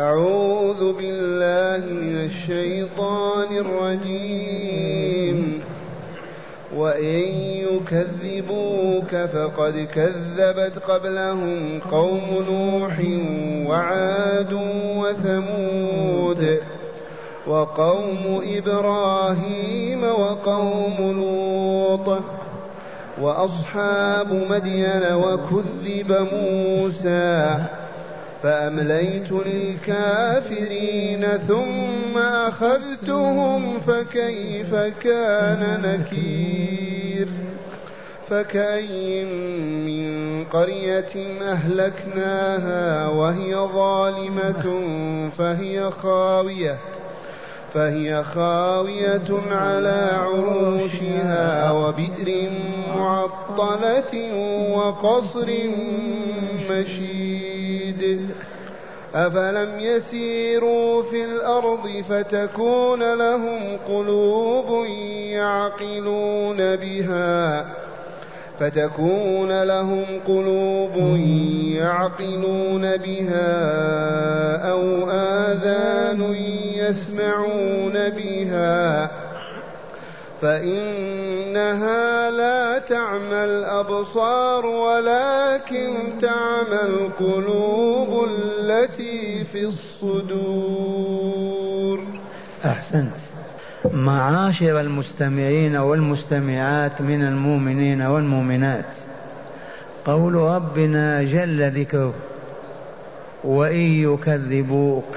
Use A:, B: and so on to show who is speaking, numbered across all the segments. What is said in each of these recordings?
A: أعوذ بالله من الشيطان الرجيم. وإن يكذبوك فقد كذبت قبلهم قوم نوح وعاد وثمود وقوم إبراهيم وقوم لوط وأصحاب مدين وكذب موسى فأمليت للكافرين ثم أخذتهم فكيف كان نكير؟ فكأي من قرية أهلكناها وهي ظالمة فهي خاوية فهي خاوية على عروشها وبئر معطلة وقصر مشيد أفلم يسيروا في الأرض فتكون لهم قلوب يعقلون بها فتكون لهم قلوب يعقلون بها أو آذان يسمعون بها فإنها لا تعمى الأبصار ولكن تعمى القلوب التي في الصدور.
B: أحسنت. معاشر المستمعين والمستمعات من المؤمنين والمؤمنات قول ربنا جل ذكره وإن يكذبوك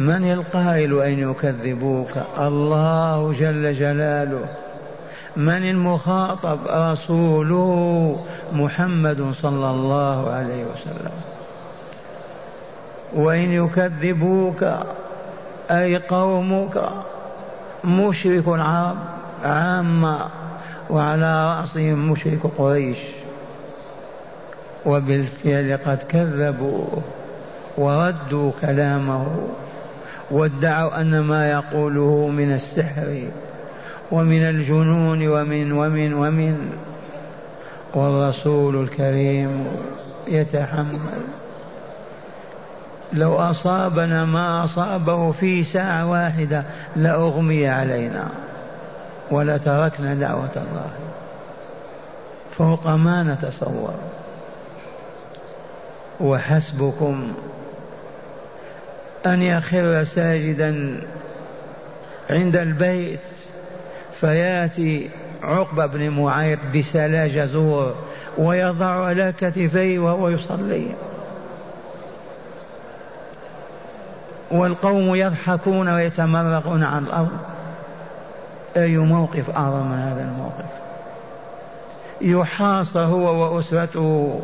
B: من القائل أن يكذبوك؟ الله جل جلاله. من المخاطب؟ رسوله محمد صلى الله عليه وسلم. وإن يكذبوك أي قومك مشرك العرب عامة وعلى رأسهم مشرك قريش. وبالفعل قد كذبوا وردوا كلامه. وادعوا أن ما يقوله من السحر ومن الجنون ومن ومن ومن والرسول الكريم يتحمل. لو أصابنا ما أصابه في ساعة واحدة لأغمي علينا ولتركنا دعوة الله. فوق ما نتصور. وحسبكم أن يخر ساجدا عند البيت فيأتي عقبة بن معيط بسلا جزور ويضع على كتفيه وهو يصلي. والقوم يضحكون ويتمرقون على الأرض. أي موقف أعظم من هذا الموقف؟ يحاصر هو وأسرته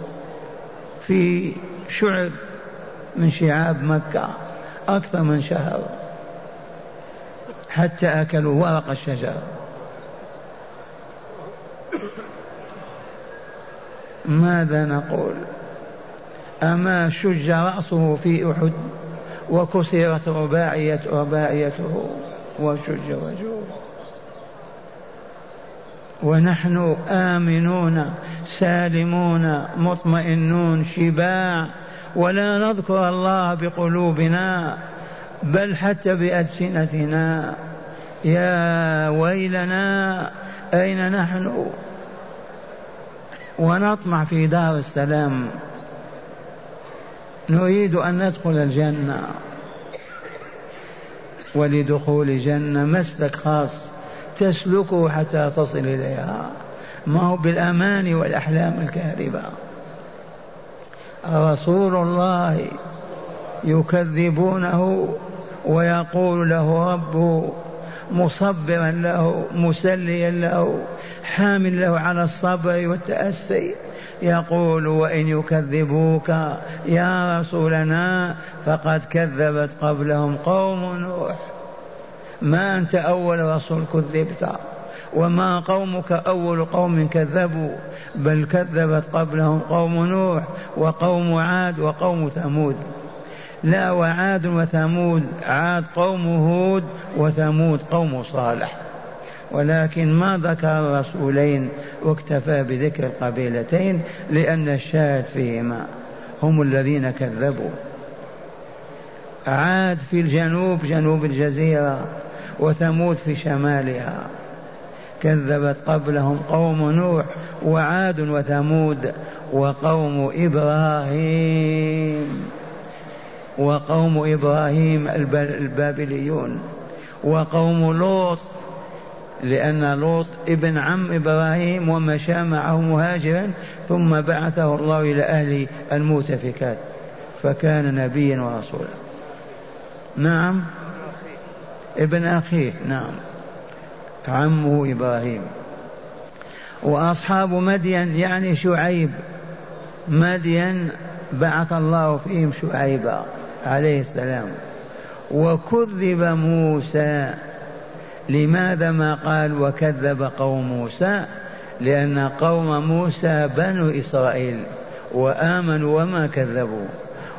B: في شعب من شعاب مكة. أكثر من شهر. حتى أكلوا ورق الشجر. ماذا نقول؟ أما شج رأسه في أحد وكسرت رباعية رباعيته وشج وجهه ونحن آمنون سالمون مطمئنون شباع ولا نذكر الله بقلوبنا بل حتى بألسنتنا. يا ويلنا أين نحن؟ ونطمع في دار السلام. نريد أن ندخل الجنة. ولدخول الجنة مسلك خاص تسلكه حتى تصل إليها. ما هو بالأمان والأحلام الكاذبة. رسول الله يكذبونه ويقول له ربه مصبرا له مسليا له حامل له على الصبر والتأسي. يقول وإن يكذبوك يا رسولنا فقد كذبت قبلهم قوم نوح. ما أنت أول رسول كذبت؟ وما قومك أول قوم كذبوا بل كذبت قبلهم قوم نوح وقوم عاد وقوم ثمود. لا وعاد وثمود عاد قوم هود وثمود قوم صالح. ولكن ما ذكر رسولين واكتفى بذكر القبيلتين لأن الشاهد فيهما هم الذين كذبوا. عاد في الجنوب جنوب الجزيرة وثمود في شمالها. كذبت قبلهم قوم نوح وعاد وثمود وقوم إبراهيم وقوم إبراهيم البابليون وقوم لوط لأن لوط ابن عم إبراهيم ومشى معه مهاجرا ثم بعثه الله إلى أهل المؤتفكات فكان نبيا ورسولا. نعم؟ ابن أخيه نعم. عمه إبراهيم. وأصحاب مدين يعني شعيب. مدين بعث الله فيهم شعيبا عليه السلام. وكذب موسى. لماذا ما قال وكذب قوم موسى؟ لأن قوم موسى بنو إسرائيل. وآمنوا وما كذبوا.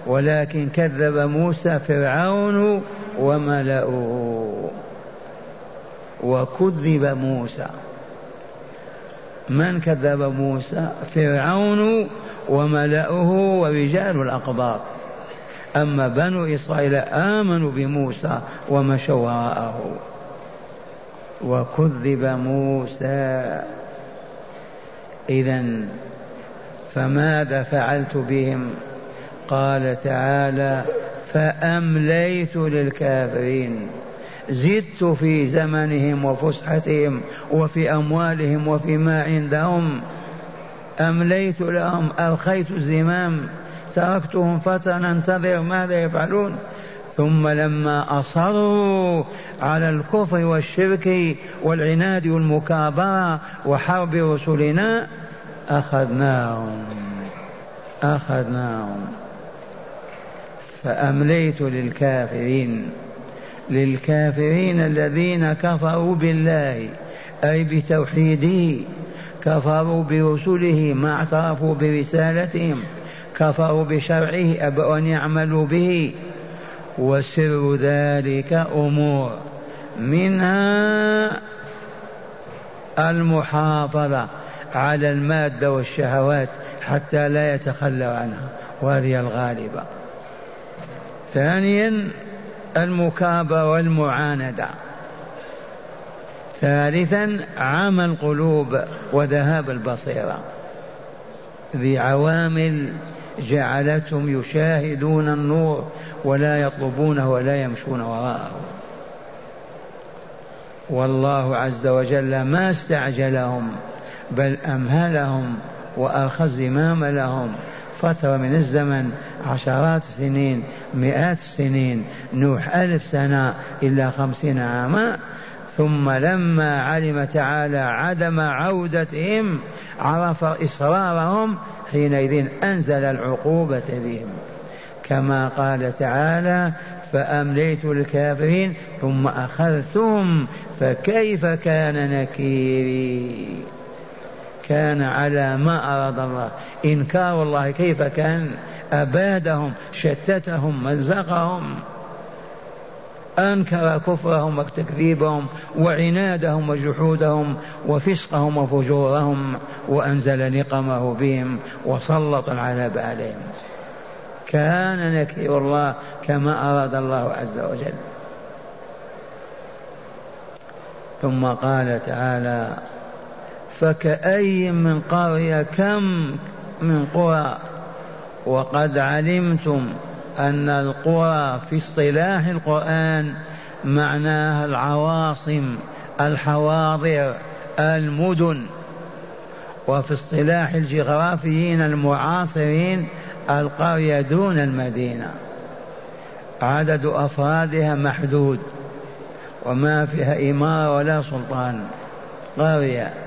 B: ولكن كذب موسى فرعون وملأه. وكذب موسى. من كذب موسى؟ فرعون وملأه ورجال الأقباط. أما بنو إسرائيل آمنوا بموسى ومشوا وراءه وكذب موسى. إذا فماذا فعلت بهم؟ قال تعالى فأمليت للكافرين. زدت في زمنهم وفسحتهم وفي أموالهم وفيما عندهم. أمليت لهم أرخيت الزمام. تركتهم فترة ننتظر ماذا يفعلون. ثم لما أصروا على الكفر والشرك والعناد والمكابرة وحرب رسلنا أخذناهم. أخذناهم. فأمليت للكافرين. للكافرين الذين كفروا بالله أي بتوحيده كفروا برسله ما اعترفوا برسالتهم كفروا بشرعه أبوا أن يعملوا به. وسر ذلك أمور منها المحافظة على المادة والشهوات حتى لا يتخلى عنها وهذه الغالبة. ثانيا المكابرة والمعاندة. ثالثا عمى القلوب وذهاب البصيرة. ذي عوامل جعلتهم يشاهدون النور ولا يطلبونه ولا يمشون وراءه. والله عز وجل ما استعجلهم بل أمهلهم وأخذ زمام لهم. فترة من الزمن عشرات السنين مئات السنين نوح ألف سنة إلا خمسين عاما. ثم لما علم تعالى عدم عودتهم عرف إصرارهم حينئذ أنزل العقوبة بهم. كما قال تعالى فأمليت الكافرين ثم أخذتهم فكيف كان نكيري؟ كان على ما أراد الله. إنكار الله كيف كان؟ أبادهم شتتهم مزقهم أنكر كفرهم وتكذيبهم وعنادهم وجحودهم وفسقهم وفجورهم وأنزل نقمه بهم وسلط العذاب عليهم. كان نكير الله كما أراد الله عز وجل. ثم قال تعالى فكأي من قرية كم من قرى؟ وقد علمتم أن القرى في اصطلاح القرآن معناها العواصم الحواضر المدن. وفي اصطلاح الجغرافيين المعاصرين القرية دون المدينة. عدد أفرادها محدود وما فيها إمارة ولا سلطان. قرية.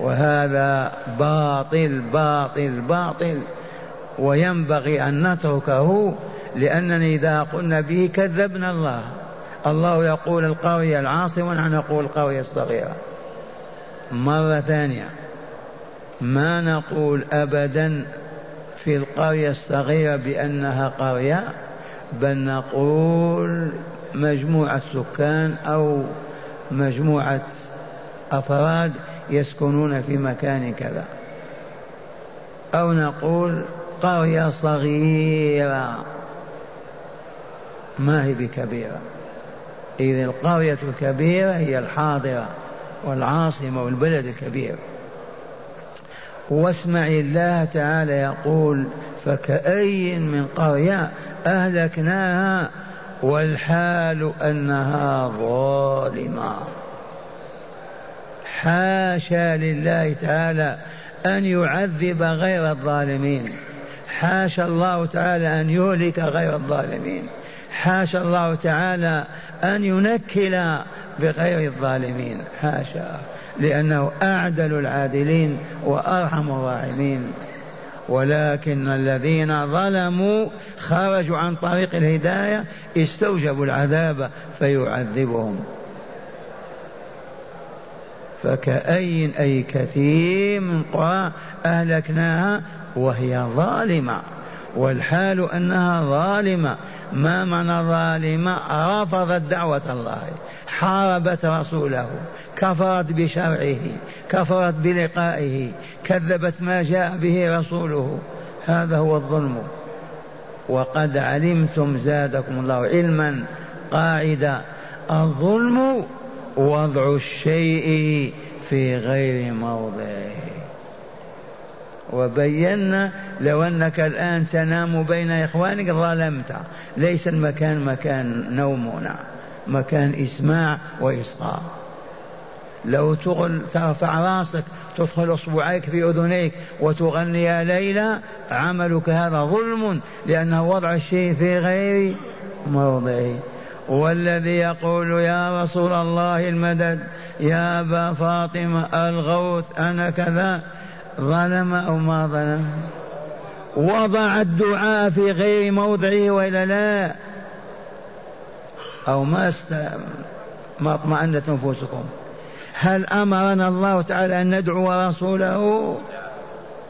B: وهذا باطل باطل باطل. وينبغي أن نتركه لأننا إذا قلنا به كذبنا الله. الله يقول القرية العاصمة ونحن نقول القرية الصغيرة مرة ثانية. ما نقول أبدا في القرية الصغيرة بأنها قرية بل نقول مجموعة سكان أو مجموعة أفراد يسكنون في مكان كذا. أو نقول قرية صغيرة. ما هي بكبيرة. إذ القرية الكبيرة هي الحاضرة والعاصمة والبلد الكبير. واسمع الله تعالى يقول فكأي من قرية أهلكناها والحال أنها ظالمة. حاشا لله تعالى أن يعذب غير الظالمين. حاشا الله تعالى أن يهلك غير الظالمين. حاشا الله تعالى أن ينكل بغير الظالمين. حاشا لأنه أعدل العادلين وأرحم الراحمين. ولكن الذين ظلموا خرجوا عن طريق الهداية استوجبوا العذاب فيعذبهم. فكأي أي كثير من قرى أهلكناها وهي ظالمة. والحال أنها ظالمة. ما معنى ظالمة؟ رفضت دعوة الله. حاربت رسوله. كفرت بشرعه. كفرت بلقائه. كذبت ما جاء به رسوله. هذا هو الظلم. وقد علمتم زادكم الله علما قاعدة الظلم وضع الشيء في غير موضعه. وبينا لو أنك الآن تنام بين إخوانك ظلمت. ليس المكان مكان نومنا مكان إسماع وإصغاء. لو تغل ترفع رأسك تدخل أصبعيك في أذنيك وتغني يا ليلى عملك هذا ظلم لأنه وضع الشيء في غير موضعه. والذي يقول يا رسول الله المدد يا أبا فاطمة الغوث أنا كذا. ظلم أو ما ظلم؟ وضع الدعاء في غير موضعه وإلا لا. أو ما است... ما اطمأنت نفوسكم. هل أمرنا الله تعالى أن ندعو رسوله؟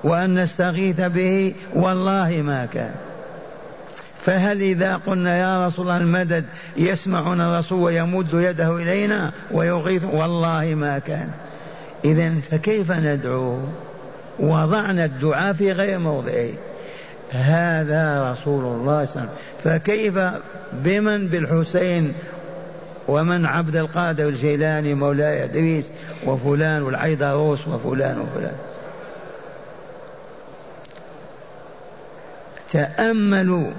B: وأن نستغيث به؟ والله ما كان. فهل إذا قلنا يا رسول الله المدد يسمعنا الرسول ويمد يده إلينا ويغيث؟ والله ما كان. إذا فكيف ندعوه وضعنا الدعاء في غير موضعه. هذا رسول الله صلى الله عليه وسلم. فكيف بمن؟ بالحسين ومن؟ عبد القادر الجيلاني مولاي أدريس وفلان والعيدروس وفلان وفلان. تأملوا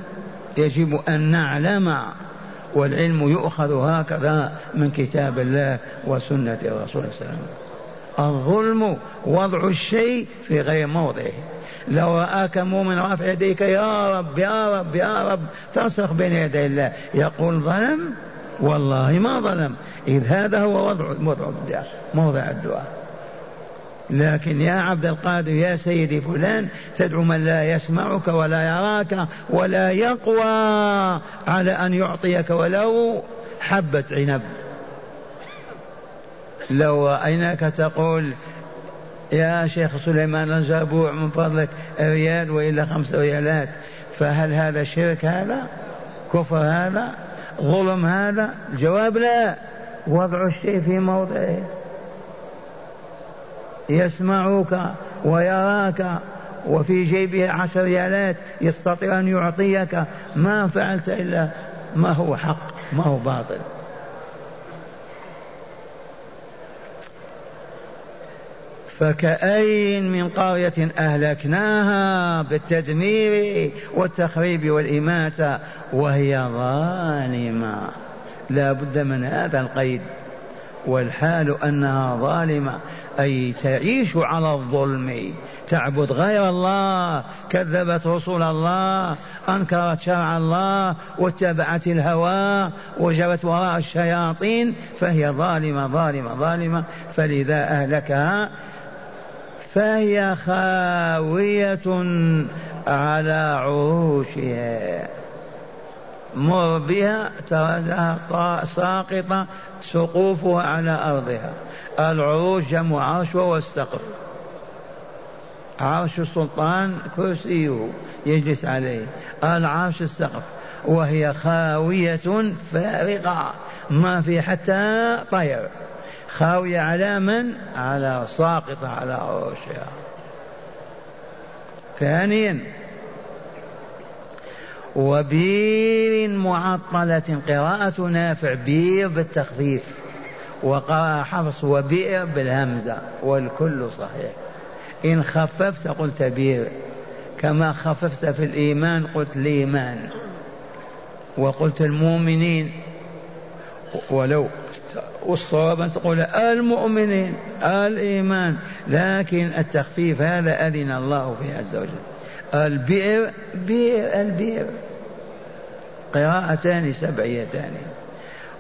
B: يجب أن نعلم والعلم يؤخذ هكذا من كتاب الله وسنة الرسول صلى الله عليه وسلم. الظلم وضع الشيء في غير موضعه. لو رآك مؤمن رافع يديك يا رب يا رب يا رب تصرخ بين يدي الله. يقول ظلم؟ والله ما ظلم. إذ هذا هو وضع موضع الدعاء. لكن يا عبد القادر يا سيدي فلان تدعو من لا يسمعك ولا يراك ولا يقوى على أن يعطيك ولو حبة عنب. لو رأيناك تقول يا شيخ سليمان الجابوع من فضلك ريال وإلا خمس ريالات فهل هذا شرك هذا؟ كفر هذا؟ ظلم هذا؟ الجواب لا. وضع الشيء في موضعه. يسمعك ويراك وفي جيبه عشر ريالات يستطيع أن يعطيك ما فعلت إلا ما هو حق ما هو باطل. فكأي من قرية أهلكناها بالتدمير والتخريب والإماتة وهي ظالمة. لا بد من هذا القيد. والحال أنها ظالمة. أي تعيش على الظلم. تعبد غير الله كذبت رسول الله أنكرت شرع الله واتبعت الهوى وجرت وراء الشياطين فهي ظالمة ظالمة ظالمة. فلذا أهلكها فهي خاوية على عروشها. مر بها تراها ساقطة سقوفها على أرضها. العروش جمع عرش وهو السقف. عرش السلطان كرسيه يجلس عليه. العرش السقف. وهي خاوية فارغة ما في حتى طير. خاوية على من؟ على ساقطة على عروشها. ثانيا. وبير معطلة قراءة نافع. بير بالتخفيف. وقرأ حفص وبئر بالهمزة والكل صحيح. إن خففت قلت بير كما خففت في الإيمان قلت الإيمان. وقلت المؤمنين ولو والصواب أن تقول المؤمنين الإيمان. لكن التخفيف هذا أذن الله فيه عز وجل. البئر بئر البئر قراءتان سبعيتان.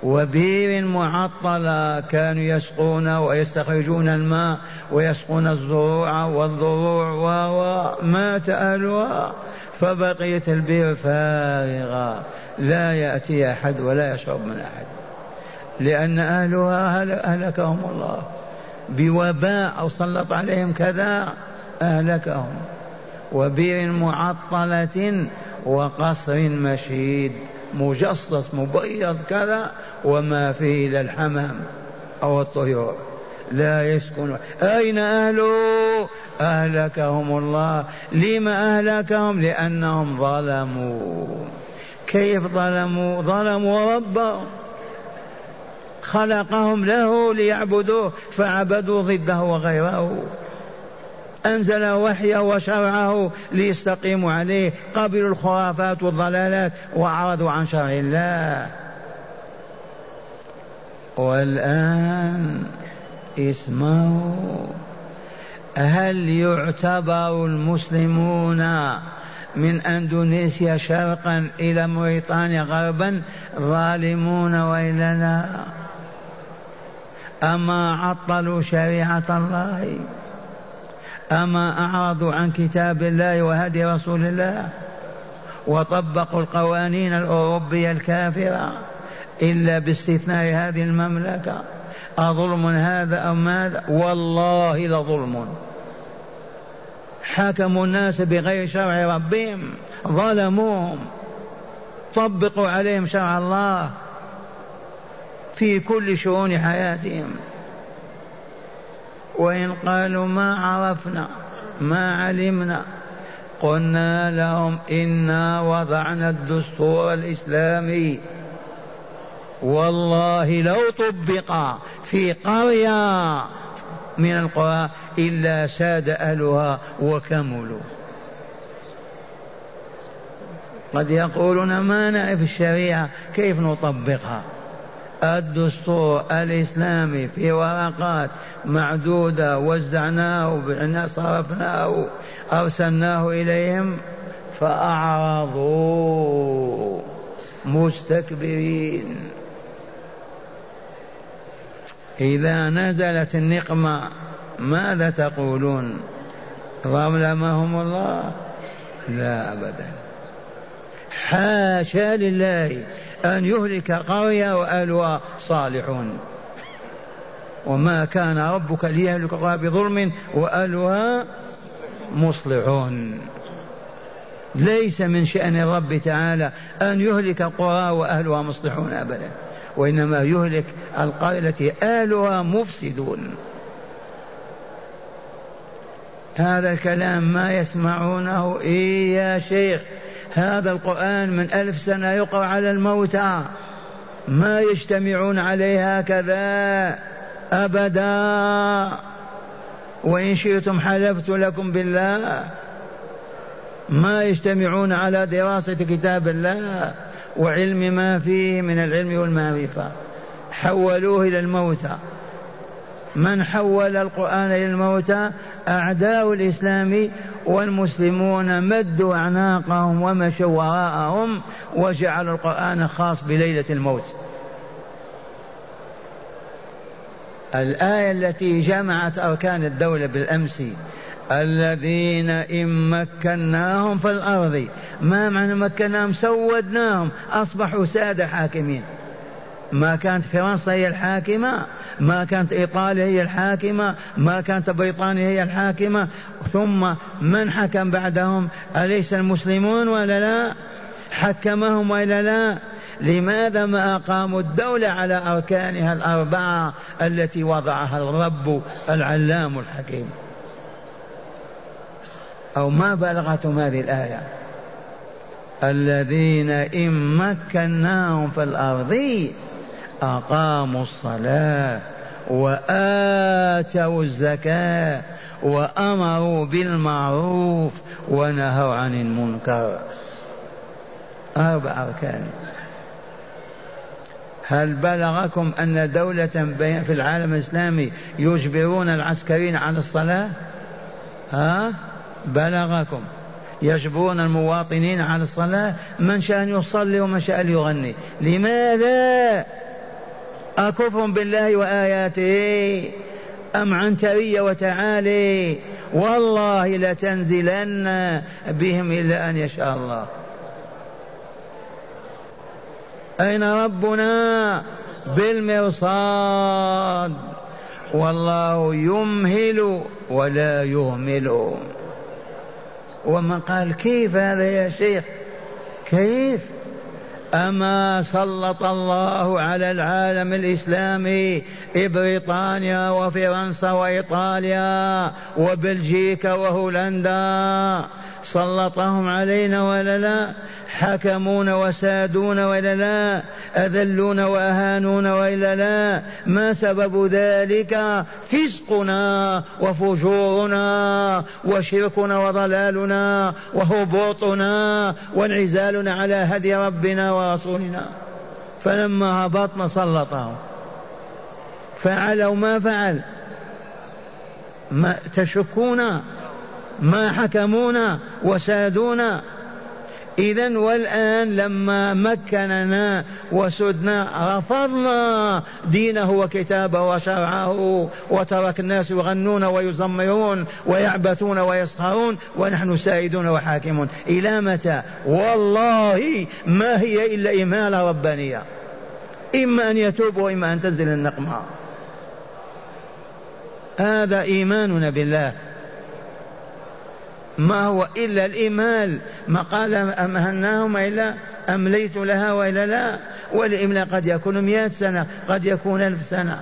B: وبير معطلة كانوا يسقون ويستخرجون الماء ويسقون الزروع والضروع ومات أهلها فبقيت البير فارغة. لا يأتي أحد ولا يشرب من أحد. لأن أهلها أهلكهم الله. بوباء أو سلط عليهم كذا أهلكهم. وبئر معطلة وقصر مشيد. مجصص مبيض كذا وما فيه إلا الحمام أو الطيور. لا يسكن. أين أهله؟ أهلكهم الله. لما أهلكهم؟ لأنهم ظلموا. كيف ظلموا؟ ظلموا ربهم. خلقهم له ليعبدوه فعبدوا ضده وغيره. أنزل وحيه وشرعه ليستقيموا عليه قبلوا الخرافات والضلالات وأعرضوا عن شرع الله. والآن اسمعوا. هل يعتبر المسلمون من أندونيسيا شرقا إلى موريتانيا غربا ظالمون والا لا أما عطلوا شريعة الله؟ أما اعرضوا عن كتاب الله وهدي رسول الله وطبقوا القوانين الأوروبية الكافرة إلا باستثناء هذه المملكة أظلم هذا أم ماذا والله لظلم. حكموا الناس بغير شرع ربهم ظلموهم. طبقوا عليهم شرع الله في كل شؤون حياتهم. وإن قالوا ما عرفنا ما علمنا. قلنا لهم إنا وضعنا الدستور الإسلامي. والله لو طبق في قرية من القرى إلا ساد أهلها وكملوا. قد يقولون ما نعرف الشريعة كيف نطبقها؟ الدستور الإسلامي في ورقات معدودة وزعناه صرفناه أرسلناه إليهم فأعرضوا. مستكبرين. إذا نزلت النقمة ماذا تقولون؟ ظلمهم الله؟ لا أبدا. حاشا لله. أن يهلك قرية وأهلها صالحون. وما كان ربك ليهلك قرية بظلم وأهلها مصلحون. ليس من شأن الرب تعالى أن يهلك قرى وأهلها مصلحون أبدا وإنما يهلك القرية التي أهلها مفسدون. هذا الكلام ما يسمعونه إيه يا شيخ. هذا القرآن من ألف سنة يقرأ على الموتى. ما يجتمعون عليه هكذا أبدا. وإن شئتم حلفت لكم بالله. ما يجتمعون على دراسة كتاب الله وعلم ما فيه من العلم والمعرفة. حولوه إلى الموتى. من حول القرآن إلى الموتى أعداء الإسلام والمسلمون مدوا أعناقهم ومشوا وراءهم وجعلوا القرآن خاص بليلة الموت. الآية التي جمعت أركان الدولة بالأمس الذين إن مكناهم في الأرض ما معنى مكناهم؟ سودناهم أصبحوا سادة حاكمين. ما كانت فرنسا هي الحاكمة ما كانت إيطاليا هي الحاكمة ما كانت بريطانيا هي الحاكمة. ثم من حكم بعدهم؟ أليس المسلمون ولا لا؟ حكمهم ولا لا؟ لماذا ما أقاموا الدولة على أركانها الأربعة التي وضعها الرب العلام الحكيم؟ أو ما بلغتهم هذه الآية؟ الذين إن مكناهم في الأرض أقاموا الصلاة وآتوا الزكاة وأمروا بالمعروف ونهوا عن المنكر. أربع أركان. هل بلغكم أن دولة في العالم الإسلامي يجبرون العسكريين على الصلاة؟ ها؟ بلغكم. يجبرون المواطنين على الصلاة؟ من شاء أن يصلي ومن شاء أن يغني. لماذا؟ أكفر بالله وآياته؟ أم عنترية وتعالي؟ والله لتنزلن بهم إلا أن يشاء الله. أين ربنا بالمرصاد؟ والله يمهل ولا يهمل. ومن قال كيف هذا يا شيخ؟ كيف؟ أما سلط الله على العالم الإسلامي بريطانيا وفرنسا وإيطاليا وبلجيكا وهولندا سلطهم علينا ولا لا؟ حكمون وسادون ولا لا أذلون وأهانون وإلا لا. ما سبب ذلك؟ فسقنا وفجورنا وشركنا وضلالنا وهبوطنا وانعزالنا على هدي ربنا ورسولنا. فلما هبطنا سلطهم فعلوا ما فعل. ما تشكونا ما حكمونا وسادونا إذا والآن لما مكننا وسدنا رفضنا دينه وكتابه وشرعه وترك الناس يغنون ويزمرون ويعبثون ويسخرون ونحن سائدون وحاكمون. إلى متى؟ والله ما هي إلا إمالة ربانية. إما أن يتوب وإما أن تنزل النقمة هذا إيماننا بالله. ما هو إلا الإمال ما قال أمهلناهم إلا أمليت لها وإلا لا؟ والإملاء قد يكون مئة سنة قد يكون ألف سنة.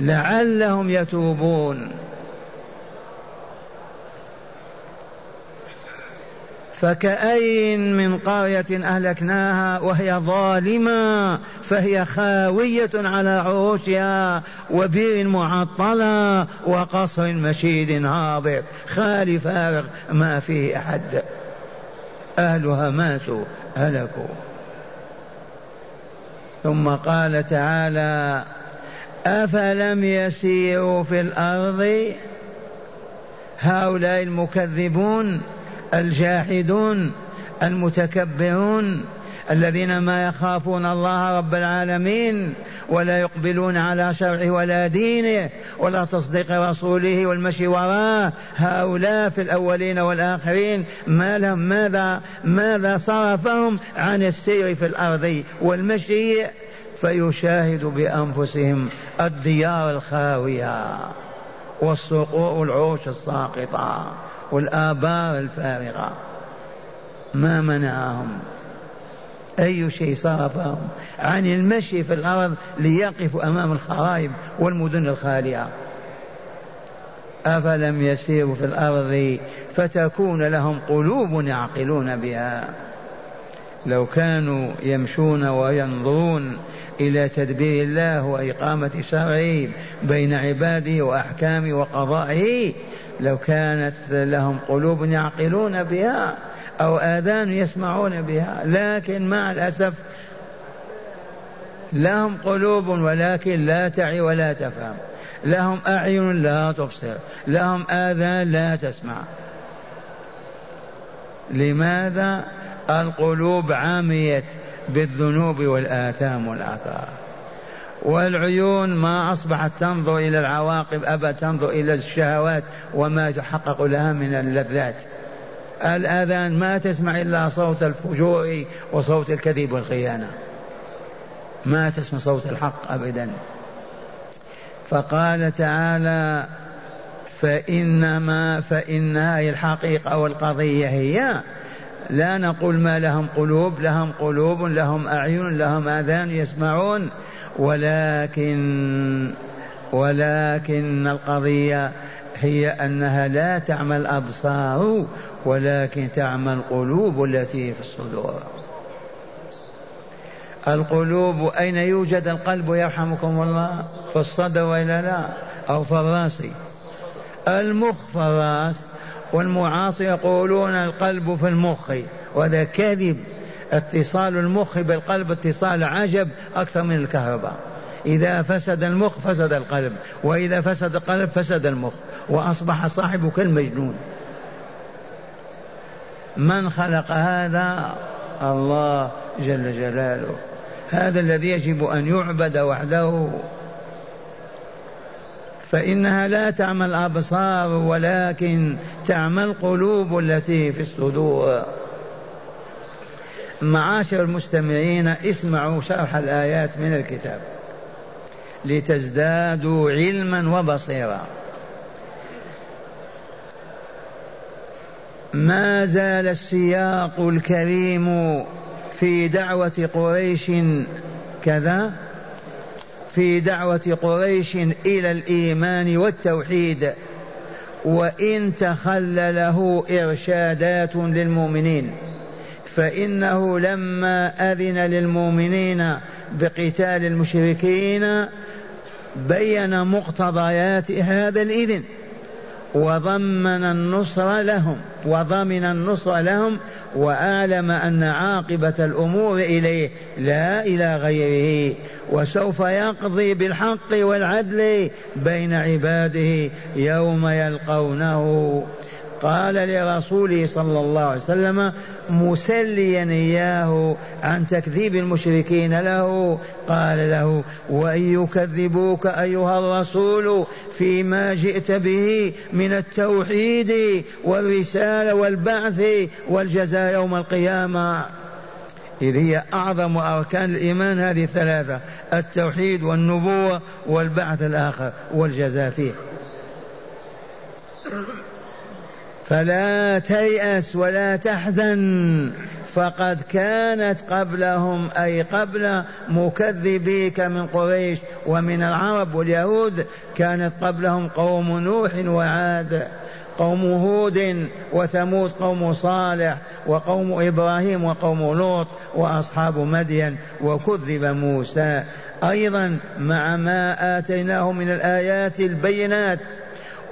B: لعلهم يتوبون. فكأي من قرية أهلكناها وهي ظالمة فهي خاوية على عروشها وبئر معطلة وقصر مشيد هابط خال فارغ ما فيه أحد. أهلها ماتوا هلكوا. ثم قال تعالى أفلم يسيروا في الأرض؟ هؤلاء المكذبون الجاحدون المتكبرون الذين ما يخافون الله رب العالمين ولا يقبلون على شرعه ولا دينه ولا تصديق رسوله والمشي وراه هؤلاء في الأولين والآخرين. ما لهم ماذا ماذا صرفهم عن السير في الأرض والمشي؟ فيشاهد بأنفسهم الديار الخاوية والصقور والعروش الساقطة. والآبار الفارغة ما منعهم. أي شيء صرفهم. عن المشي في الأرض ليقفوا أمام الخرائب والمدن الخالية. أفلم يسيروا في الأرض فتكون لهم قلوب يعقلون بها. لو كانوا يمشون وينظرون إلى تدبير الله وإقامة شرعه بين عباده وأحكامه وقضائه لو كانت لهم قلوب يعقلون بها أو آذان يسمعون بها لكن مع الأسف لهم قلوب ولكن لا تعي ولا تفهم. لهم أعين لا تبصر لهم آذان لا تسمع. لماذا القلوب عميت بالذنوب والآثام والآثار والعيون ما أصبحت تنظر إلى العواقب أبا تنظر إلى الشهوات وما يتحقق لها من اللذات. الأذان ما تسمع إلا صوت الفجور وصوت الكذب والخيانة. ما تسمع صوت الحق أبدا. فقال تعالى فإنما فإنها الحقيقة والقضية هي. لا نقول ما لهم قلوب لهم قلوب لهم أعين لهم آذان يسمعون. ولكن ولكن القضية هي أنها لا تعمى الأبصار ولكن تعمى القلوب التي في الصدور. القلوب أين يوجد القلب يرحمكم الله؟ في الصدر وإلا لا؟ أو في الرأس؟ المخ في الرأس والمعاصي يقولون القلب في المخ وهذا كذب. اتصال المخ بالقلب اتصال عجب أكثر من الكهرباء. إذا فسد المخ فسد القلب وإذا فسد القلب فسد المخ وأصبح صاحبه كالمجنون من خلق هذا؟ الله جل جلاله. هذا الذي يجب أن يعبد وحده. فإنها لا تعمى الأبصار ولكن تعمى القلوب التي في الصدور. معاشر المستمعين اسمعوا شرح الآيات من الكتاب. لتزدادوا علما وبصيرا. ما زال السياق الكريم في دعوة قريش كذا؟ في دعوة قريش إلى الإيمان والتوحيد. وإن تخلله إرشادات للمؤمنين. فإنه لما أذن للمؤمنين بقتال المشركين بين مقتضيات هذا الإذن وضمن النصر لهم وضمن النصر لهم واعلم أن عاقبة الأمور إليه لا إلى غيره وسوف يقضي بالحق والعدل بين عباده يوم يلقونه. قال لرسوله صلى الله عليه وسلم مسليا إياه عن تكذيب المشركين له. قال له وإن يكذبوك أيها الرسول فيما جئت به من التوحيد والرسالة والبعث والجزاء يوم القيامة. إذ هي أعظم أركان الإيمان هذه الثلاثة التوحيد والنبوة والبعث الآخر والجزاء فيه. فلا تيأس ولا تحزن. فقد كانت قبلهم أي قبل مكذبيك من قريش ومن العرب واليهود كانت قبلهم قوم نوح وعاد قوم هود وثمود قوم صالح وقوم إبراهيم وقوم لوط وأصحاب مدين وكذب موسى. أيضا مع ما آتيناه من الآيات البينات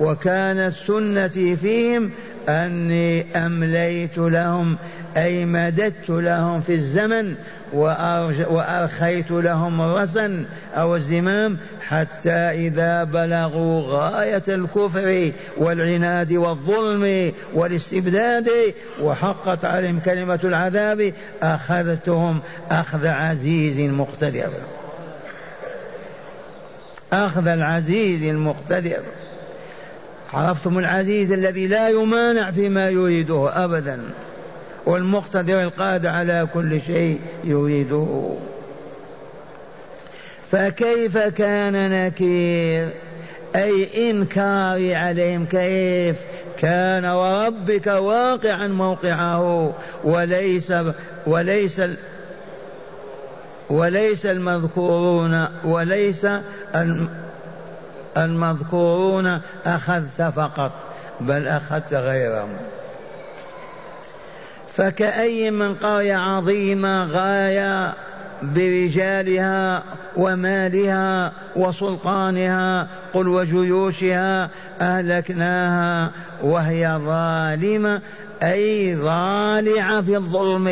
B: وكانت سنتي فيهم أني أمليت لهم أي مددت لهم في الزمن وأرخيت لهم الرسن أو الزمام حتى إذا بلغوا غاية الكفر والعناد والظلم والاستبداد وحقت عليهم كلمة العذاب أخذتهم أخذ عزيز مقتدر. أخذ العزيز المقتدر. عرفتم العزيز الذي لا يمانع فيما يريده أبدا والمقتدر القادر على كل شيء يريده. فكيف كان نكير؟ أي إنكاري عليهم كيف كان وربك واقعا موقعه وليس وليس وليس المذكورون وليس المذكورون أخذت فقط بل أخذت غيرهم. فكأي من قرية عظيمة غاية برجالها ومالها وسلطانها قل وجيوشها أهلكناها وهي ظالمة أي ضالعة في الظلم.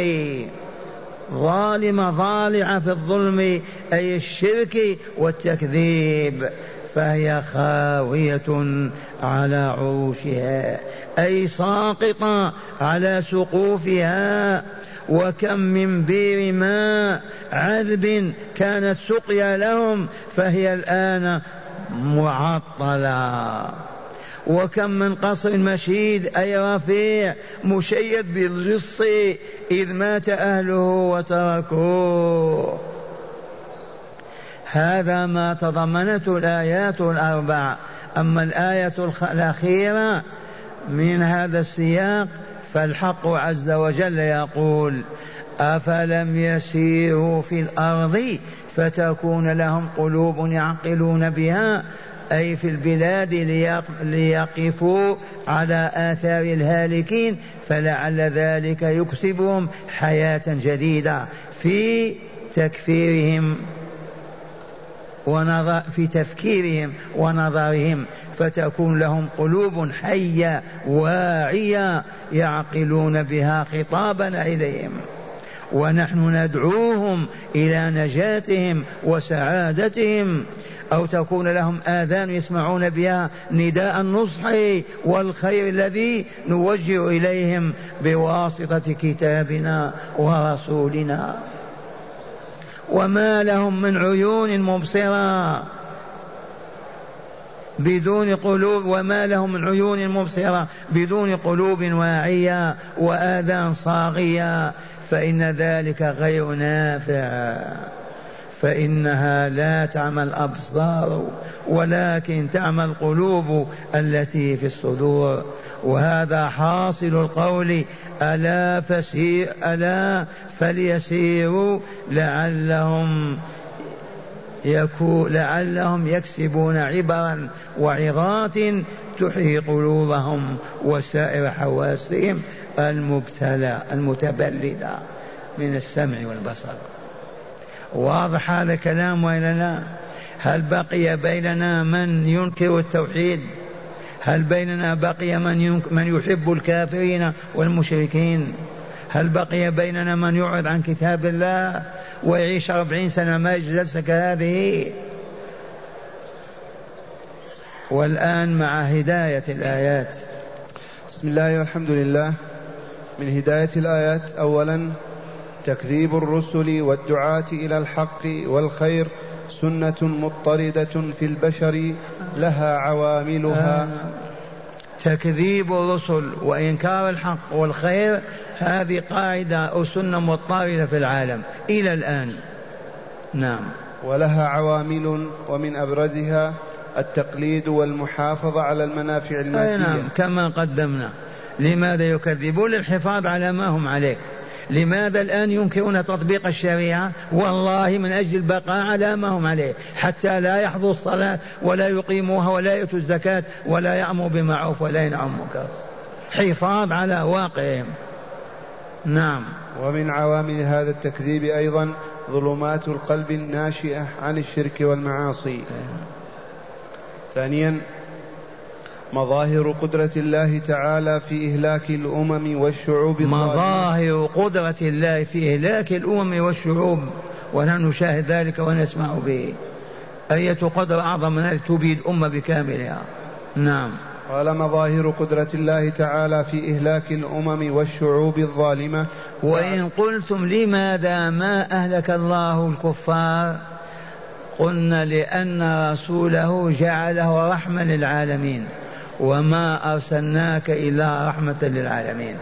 B: ظالمة ضالعة في الظلم أي الشرك والتكذيب. فهي خاوية على عروشها أي ساقطة على سقوفها. وكم من بير ماء عذب كانت سقيا لهم فهي الآن معطلة. وكم من قصر مشيد أي رفيع مشيد بالجص إذ مات أهله وتركوه. هذا ما تضمنته الآيات الأربع. أما الآية الأخيرة من هذا السياق فالحق عز وجل يقول أفلم يسيروا في الأرض فتكون لهم قلوب يعقلون بها؟ أي في البلاد ليقفوا على آثار الهالكين؟ فلعل ذلك يكسبهم حياة جديدة في تكفيرهم ونظر في تفكيرهم ونظرهم فتكون لهم قلوب حية واعية يعقلون بها خطابنا إليهم. ونحن ندعوهم إلى نجاتهم وسعادتهم أو تكون لهم آذان يسمعون بها نداء النصح والخير الذي نوجه إليهم بواسطة كتابنا ورسولنا. وما لهم من عيون مبصرة بدون قلوب وما لهم من عيون مبصرة بدون قلوب واعية وآذان صاغية. فإن ذلك غير نافع. فإنها لا تعمى الأبصار ولكن تعمى القلوب التي في الصدور. وهذا حاصل القول ألا ألا فليسيروا لعلهم لعلهم يكسبون عبرا وعظات تحيي قلوبهم وسائر حواسهم المبتلى المتبلدة من السمع والبصر. واضح هذا الكلام وإلا لا؟ هل بقي بيننا من ينكر التوحيد؟ هل بيننا بقي من, من يحب الكافرين والمشركين؟ هل بقي بيننا من يعرض عن كتاب الله ويعيش أربعين سنة ما جلسة كهذه والآن مع هداية الآيات.
A: بسم الله والحمد لله. من هداية الآيات أولا تكذيب الرسل والدعاة إلى الحق والخير سنة مضطردة في البشر لها عواملها. آه.
B: تكذيب الرسل وإنكار الحق والخير هذه قاعدة أو سنة مضطردة في العالم. إلى الآن. نعم.
A: ولها عوامل ومن أبرزها التقليد والمحافظة على المنافع المادية.
B: نعم. كما قدمنا. لماذا يكذبون؟ للحفاظ على ما هم عليه. لماذا الآن ينكرون تطبيق الشريعة؟ والله من أجل البقاء على ما هم عليه حتى لا يحظوا الصلاة ولا يقيموها ولا يؤتوا الزكاة ولا يأمروا بمعروف ولا ينهوا منكر. حفاظ على واقعهم. نعم.
A: ومن عوامل هذا التكذيب أيضا ظلمات القلب الناشئة عن الشرك والمعاصي. ثانيا مظاهر قدرة الله تعالى في إهلاك الأمم والشعوب
B: مظاهر قدرة الله في إهلاك الأمم والشعوب ونحن نشاهد ذلك ونسمع به. أية قدرة أعظم من هذه تبيد أمة بكاملها؟ نعم.
A: قال مظاهر قدرة الله تعالى في إهلاك الأمم والشعوب الظالمة.
B: وإن قلتم لماذا ما أهلك الله الكفار؟ قلنا لأن رسوله جعله رحمة للعالمين. وما أرسلناك إلا رحمة للعالمين.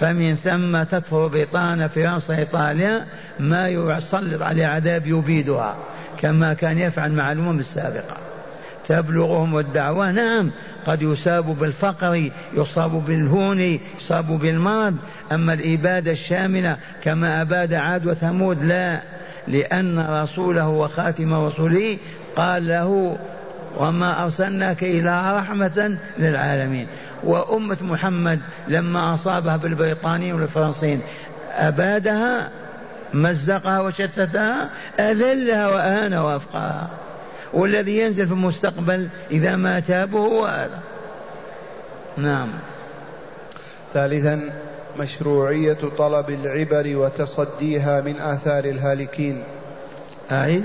B: فمن ثم تكفر بريطانيا فرنسا إيطاليا ما يسلط عليه عذاب يبيدها كما كان يفعل مع الأمم السابقة. تبلغهم الدعوة نعم قد يصاب بالفقر يصاب بالهون يصاب بالمرض. أما الإبادة الشاملة كما أباد عاد وثمود لا لأن رسوله وخاتم رسوله قال له وما أرسلناك إلا رحمة للعالمين. وأمة محمد لما أصابها بالبريطانيين والفرنسيين أبادها مزقها وشتتها أذلها وأهانها وأفقاها. والذي ينزل في المستقبل إذا ما تابوا هو هذا. نعم.
A: ثالثا مشروعية طلب العبر وتصديها من آثار الهالكين.
B: أعيد.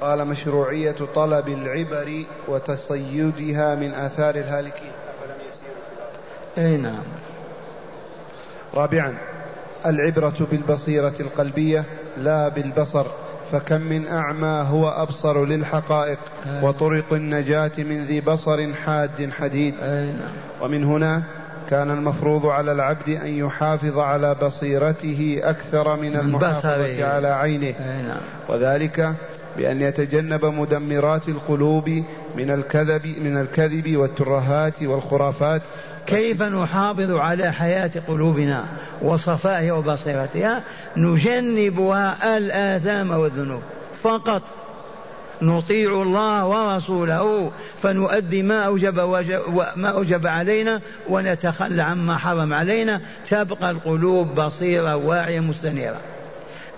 A: قال مشروعية طلب العبر وتصيدها من آثار الهالكين. أفلم
B: يسيروا أي نعم.
A: رابعا العبرة بالبصيرة القلبية لا بالبصر فكم من أعمى هو أبصر للحقائق أي. وطرق النجاة من ذي بصر حاد حديد.
B: أي نعم.
A: ومن هنا كان المفروض على العبد أن يحافظ على بصيرته أكثر من المحافظة على عينه.
B: أي نعم.
A: وذلك بأن يتجنب مدمرات القلوب من الكذب من الكذب والترهات والخرافات.
B: كيف نحافظ على حياة قلوبنا وصفائها وبصيرتها؟ نجنبها الآثام والذنوب. فقط. نطيع الله ورسوله فنؤدي ما أوجب, ما أوجب علينا ونتخلى عما حرم علينا. تبقى القلوب بصيرة واعية مستنيرة.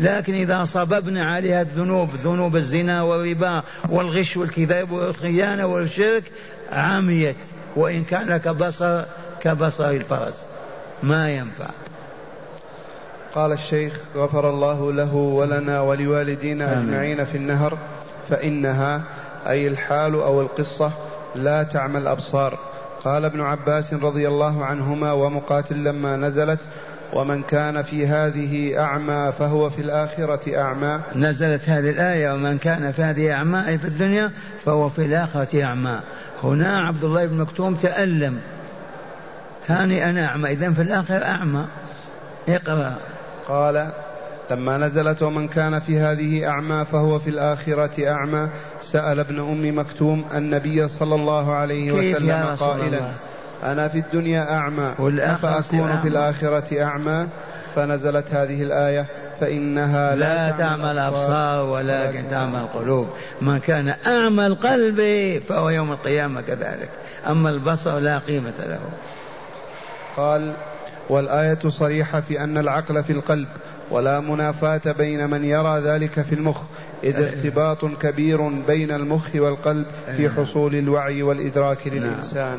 B: لكن إذا صببنا عليها الذنوب ذنوب الزنا والربا والغش والكذاب والخيانة والشرك عميت. وإن كان لك بصر كبصر الفرس. ما ينفع.
A: قال الشيخ غفر الله له ولنا ولوالدينا أجمعين في النهر فإنها أي الحال أو القصة لا تعمى الأبصار قال ابن عباس رضي الله عنهما ومقاتل لما نزلت ومن كان في هذه أعمى فهو في الآخرة أعمى.
B: نزلت هذه الآية ومن كان في هذه أعمى أي في الدنيا فهو في الآخرة أعمى. هنا عبد الله بن مكتوم تألم. ثاني أنا أعمى. إذا في الآخرة أعمى. اقرأ.
A: قال لما نزلت ومن كان في هذه أعمى فهو في الآخرة أعمى سأل ابن أم مكتوم النبي صلى الله عليه وسلم قائلا الله. أنا في الدنيا أعمى أفأكون في الآخرة أعمى. فنزلت هذه الآية فإنها
B: لا, لا تعمى الأبصار. ولكن تعمى القلوب. من كان أعمى القلب فهو يوم القيامة كذلك. أما البصر لا قيمة له.
A: قال والآية صريحة في أن العقل في القلب ولا منافاة بين من يرى ذلك في المخ إذ ارتباط كبير بين المخ والقلب في حصول الوعي والإدراك للإنسان.